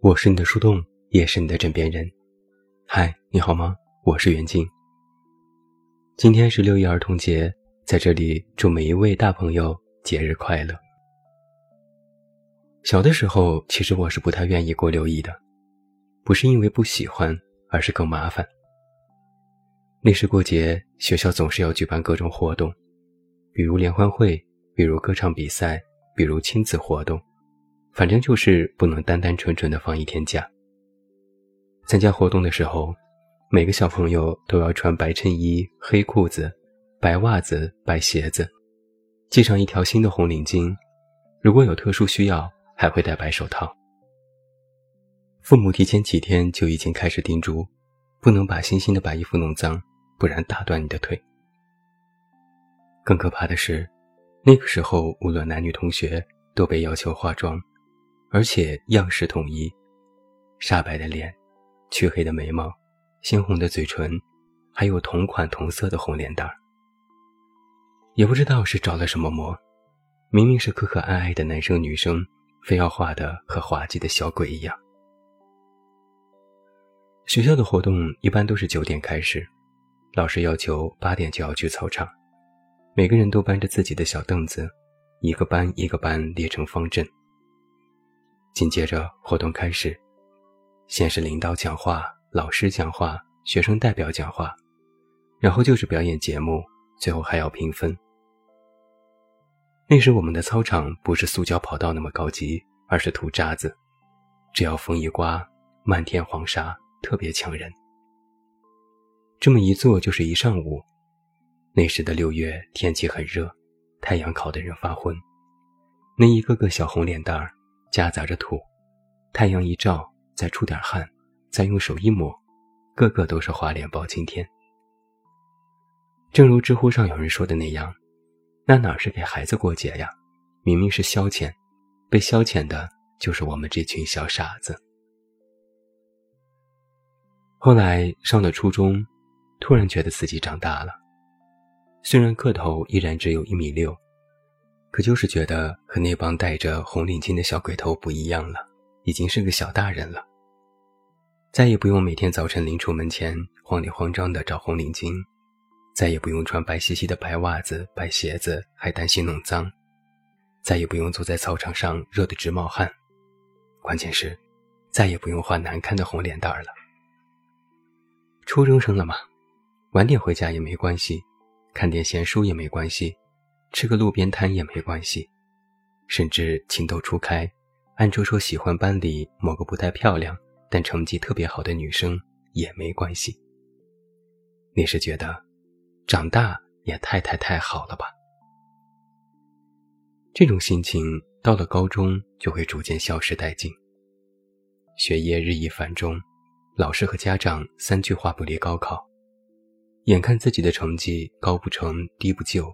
我是你的树洞，也是你的枕边人。嗨，你好吗？我是袁静。今天是六一儿童节，在这里祝每一位大朋友节日快乐。小的时候，其实我是不太愿意过六一的，不是因为不喜欢，而是更麻烦。那时过节，学校总是要举办各种活动，比如联欢会，比如歌唱比赛，比如亲子活动。反正就是不能单单纯纯的放一天假。参加活动的时候，每个小朋友都要穿白衬衣、黑裤子、白袜子、白鞋子，系上一条新的红领巾。如果有特殊需要，还会戴白手套。父母提前几天就已经开始叮嘱，不能把新新的白衣服弄脏，不然打断你的腿。更可怕的是，那个时候无论男女同学都被要求化妆。而且样式统一，煞白的脸，黢黑的眉毛，鲜红的嘴唇，还有同款同色的红脸蛋儿。也不知道是着了什么魔，明明是可可爱爱的男生女生，非要画的和滑稽的小鬼一样。学校的活动一般都是九点开始，老师要求八点就要去操场，每个人都搬着自己的小凳子，一个班一个班列成方阵。紧接着活动开始，先是领导讲话，老师讲话，学生代表讲话，然后就是表演节目，最后还要评分。那时我们的操场不是塑胶跑道那么高级，而是土渣子，只要风一刮，漫天黄沙，特别呛人。这么一坐就是一上午。那时的六月天气很热，太阳烤得人发昏，那一个个小红脸蛋儿。夹杂着土，太阳一照，再出点汗，再用手一抹，个个都是花脸包青天。正如知乎上有人说的那样，那哪是给孩子过节呀？明明是消遣，被消遣的就是我们这群小傻子。后来上了初中，突然觉得自己长大了，虽然个头依然只有一米六。可就是觉得和那帮戴着红领巾的小鬼头不一样了，已经是个小大人了。再也不用每天早晨临出门前慌里慌张的找红领巾，再也不用穿白兮兮的白袜子、白鞋子，还担心弄脏，再也不用坐在操场上热得直冒汗，关键是，再也不用画难看的红脸蛋儿了。初中生了嘛，晚点回家也没关系，看点闲书也没关系。吃个路边摊也没关系，甚至情窦初开，暗戳戳喜欢班里某个不太漂亮但成绩特别好的女生也没关系。你是觉得，长大也太太太好了吧？这种心情到了高中就会逐渐消失殆尽。学业日益繁重，老师和家长三句话不离高考，眼看自己的成绩高不成低不就。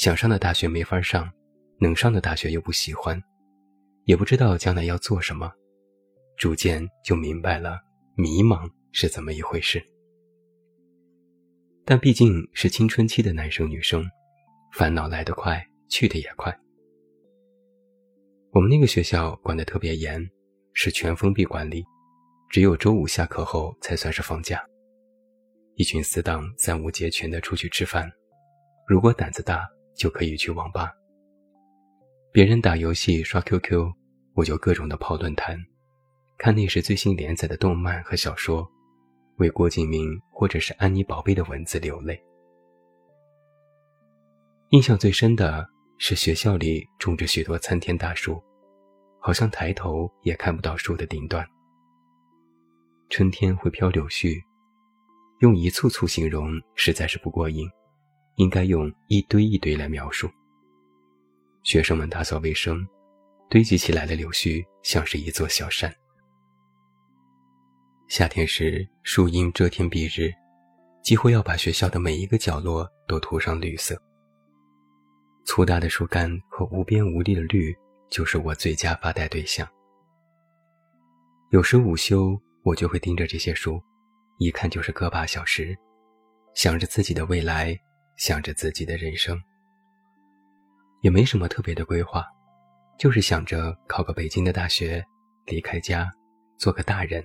想上的大学没法上，能上的大学又不喜欢，也不知道将来要做什么，逐渐就明白了迷茫是怎么一回事。但毕竟是青春期的男生女生，烦恼来得快，去得也快。我们那个学校管得特别严，是全封闭管理，只有周五下课后才算是放假。一群死党三五结群的出去吃饭，如果胆子大。就可以去网吧。别人打游戏刷 QQ，我就各种的泡论坛，看那时最新连载的动漫和小说，为郭敬明或者是安妮宝贝的文字流泪。印象最深的是学校里种着许多参天大树，好像抬头也看不到树的顶端。春天会飘柳絮，用一簇簇形容实在是不过瘾。应该用一堆一堆来描述。学生们打扫卫生，堆积起来的柳絮像是一座小山。夏天时，树荫遮天蔽日，几乎要把学校的每一个角落都涂上绿色。粗大的树干和无边无际的绿，就是我最佳发呆对象。有时午休，我就会盯着这些树，一看就是个把小时，想着自己的未来。想着自己的人生，也没什么特别的规划，就是想着考个北京的大学，离开家，做个大人，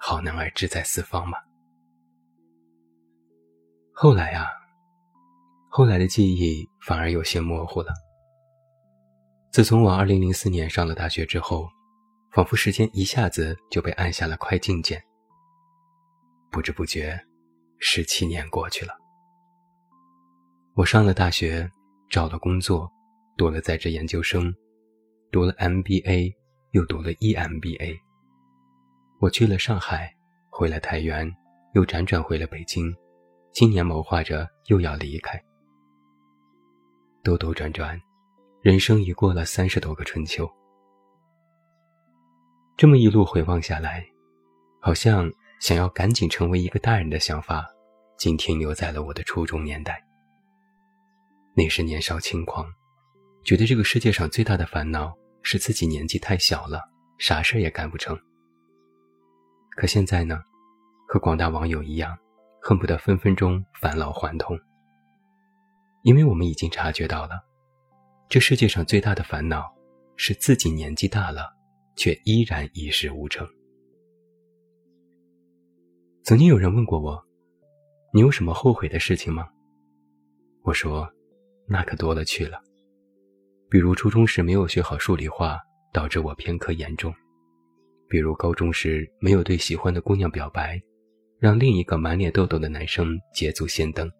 好男儿志在四方嘛。后来啊，后来的记忆反而有些模糊了。自从我2004年上了大学之后，仿佛时间一下子就被按下了快进键。不知不觉，十七年过去了。我上了大学，找了工作，读了在职研究生，读了 MBA，又读了 EMBA。我去了上海，回了太原，又辗转回了北京。今年谋划着又要离开。兜兜转转，人生已过了三十多个春秋。这么一路回望下来，好像想要赶紧成为一个大人的想法，仅停留在了我的初中年代。那时年少轻狂，觉得这个世界上最大的烦恼是自己年纪太小了，啥事儿也干不成。可现在呢，和广大网友一样。恨不得分分钟返老还童，因为我们已经察觉到了，这世界上最大的烦恼是自己年纪大了，却依然一事无成。曾经有人问过我：“你有什么后悔的事情吗？”我说：“那可多了去了，比如初中时没有学好数理化，导致我偏科严重；比如高中时没有对喜欢的姑娘表白。”让另一个满脸痘痘的男生捷足先登。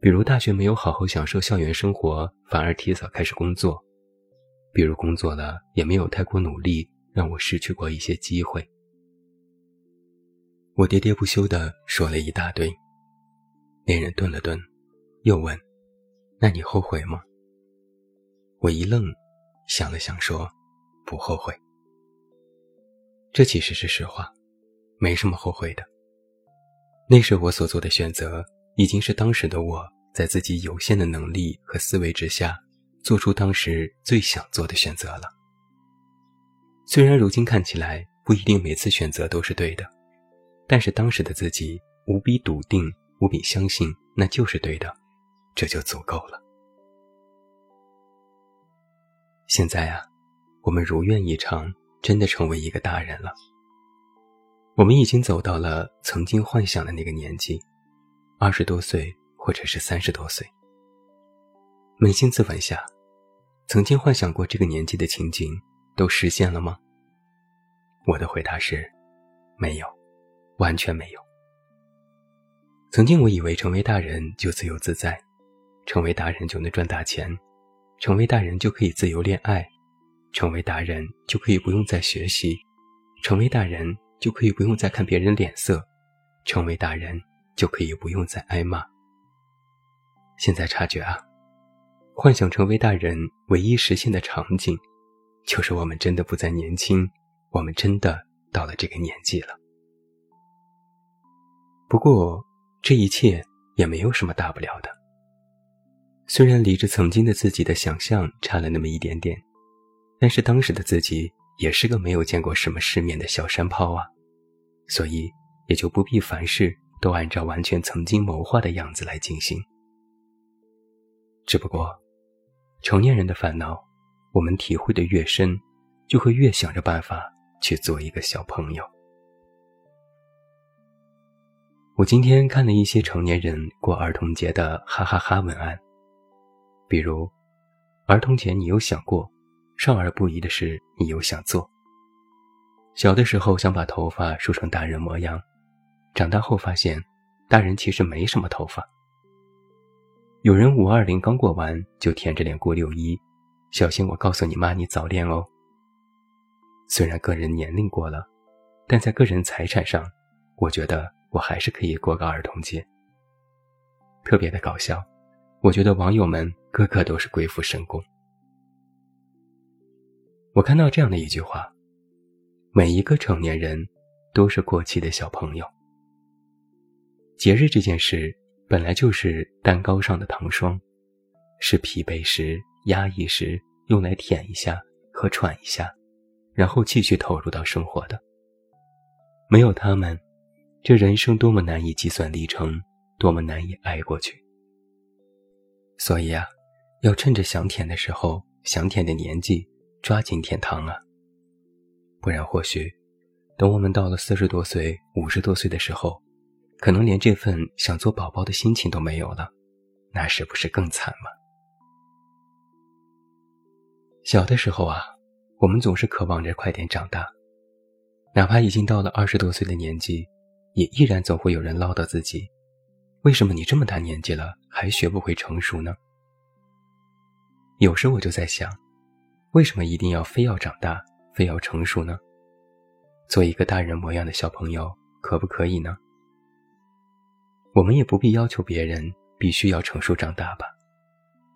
比如大学没有好好享受校园生活，反而提早开始工作；比如工作了也没有太过努力，让我失去过一些机会。我喋喋不休地说了一大堆。那人顿了顿，又问：“那你后悔吗？”我一愣，想了想说：“不后悔。”这其实是实话。没什么后悔的。那时我所做的选择，已经是当时的我在自己有限的能力和思维之下，做出当时最想做的选择了。虽然如今看起来不一定每次选择都是对的，但是当时的自己无比笃定，无比相信那就是对的，这就足够了。现在啊，我们如愿以偿，真的成为一个大人了。我们已经走到了曾经幻想的那个年纪，二十多岁或者是三十多岁。扪心自问下，曾经幻想过这个年纪的情景都实现了吗？我的回答是，没有，完全没有。曾经我以为成为大人就自由自在，成为大人就能赚大钱，成为大人就可以自由恋爱，成为大人就可以不用再学习，成为大人。就可以不用再看别人脸色，成为大人就可以不用再挨骂。现在察觉啊，幻想成为大人唯一实现的场景，就是我们真的不再年轻，我们真的到了这个年纪了。不过这一切也没有什么大不了的。虽然离着曾经的自己的想象差了那么一点点，但是当时的自己。也是个没有见过什么世面的小山炮啊，所以也就不必凡事都按照完全曾经谋划的样子来进行。只不过，成年人的烦恼，我们体会的越深，就会越想着办法去做一个小朋友。我今天看了一些成年人过儿童节的哈哈哈文案，比如，儿童节你有想过？少儿不宜的事，你又想做。小的时候想把头发梳成大人模样，长大后发现，大人其实没什么头发。有人五二零刚过完就舔着脸过六一，小心我告诉你妈你早恋哦。虽然个人年龄过了，但在个人财产上，我觉得我还是可以过个儿童节。特别的搞笑，我觉得网友们个个都是鬼斧神工。我看到这样的一句话：每一个成年人都是过期的小朋友。节日这件事本来就是蛋糕上的糖霜，是疲惫时、压抑时用来舔一下和喘一下，然后继续投入到生活的。没有他们，这人生多么难以计算里程，多么难以挨过去。所以啊，要趁着想舔的时候，想舔的年纪。抓紧舔糖啊，不然或许等我们到了四十多岁、五十多岁的时候，可能连这份想做宝宝的心情都没有了，那是不是更惨吗？小的时候啊，我们总是渴望着快点长大，哪怕已经到了二十多岁的年纪，也依然总会有人唠叨自己：为什么你这么大年纪了还学不会成熟呢？有时我就在想，为什么一定要非要长大，非要成熟呢？做一个大人模样的小朋友可不可以呢？我们也不必要求别人必须要成熟长大吧，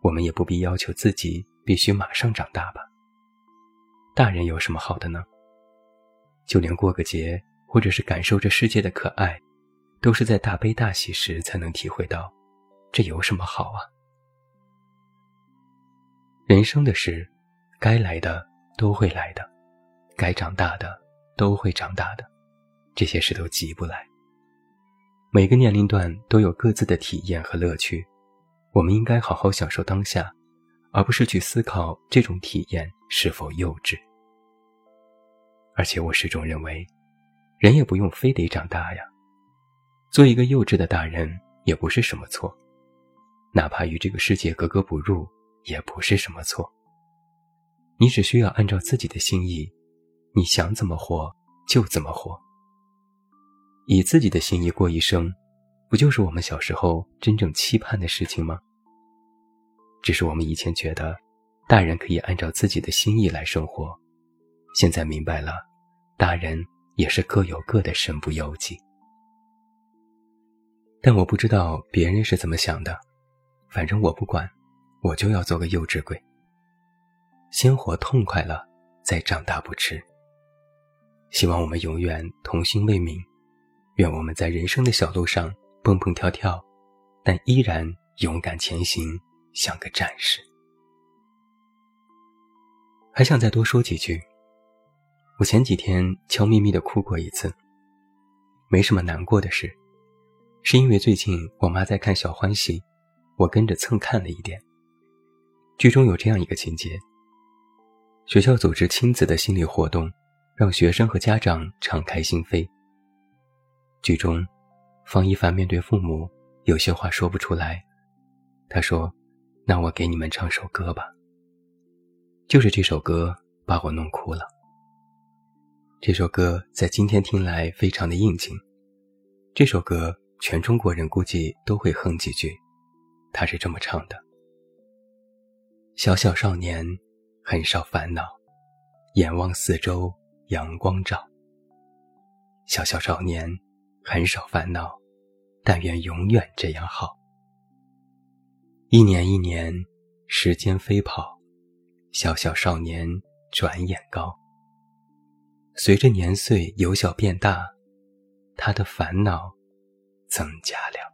我们也不必要求自己必须马上长大吧。大人有什么好的呢？就连过个节，或者是感受这世界的可爱，都是在大悲大喜时才能体会到，这有什么好啊？人生的事，该来的都会来的，该长大的都会长大的，这些事都急不来。每个年龄段都有各自的体验和乐趣，我们应该好好享受当下，而不是去思考这种体验是否幼稚。而且我始终认为，人也不用非得长大呀，做一个幼稚的大人也不是什么错，哪怕与这个世界格格不入。也不是什么错。你只需要按照自己的心意，你想怎么活就怎么活。以自己的心意过一生，不就是我们小时候真正期盼的事情吗？只是我们以前觉得，大人可以按照自己的心意来生活，现在明白了，大人也是各有各的身不由己。但我不知道别人是怎么想的，反正我不管。我就要做个幼稚鬼。先活痛快了，再长大不迟。希望我们永远童心未泯，愿我们在人生的小路上蹦蹦跳跳，但依然勇敢前行，像个战士。还想再多说几句。我前几天悄咪咪的哭过一次，没什么难过的事，是因为最近我妈在看《小欢喜》，我跟着蹭看了一点。剧中有这样一个情节：学校组织亲子的心理活动，让学生和家长敞开心扉。剧中，方一凡面对父母，有些话说不出来。他说：“那我给你们唱首歌吧。”就是这首歌把我弄哭了。这首歌在今天听来非常的应景。这首歌全中国人估计都会哼几句。他是这么唱的。小小少年，很少烦恼，眼望四周阳光照。小小少年，很少烦恼，但愿永远这样好。一年一年，时间飞跑，小小少年转眼高。随着年岁由小变大，他的烦恼增加了。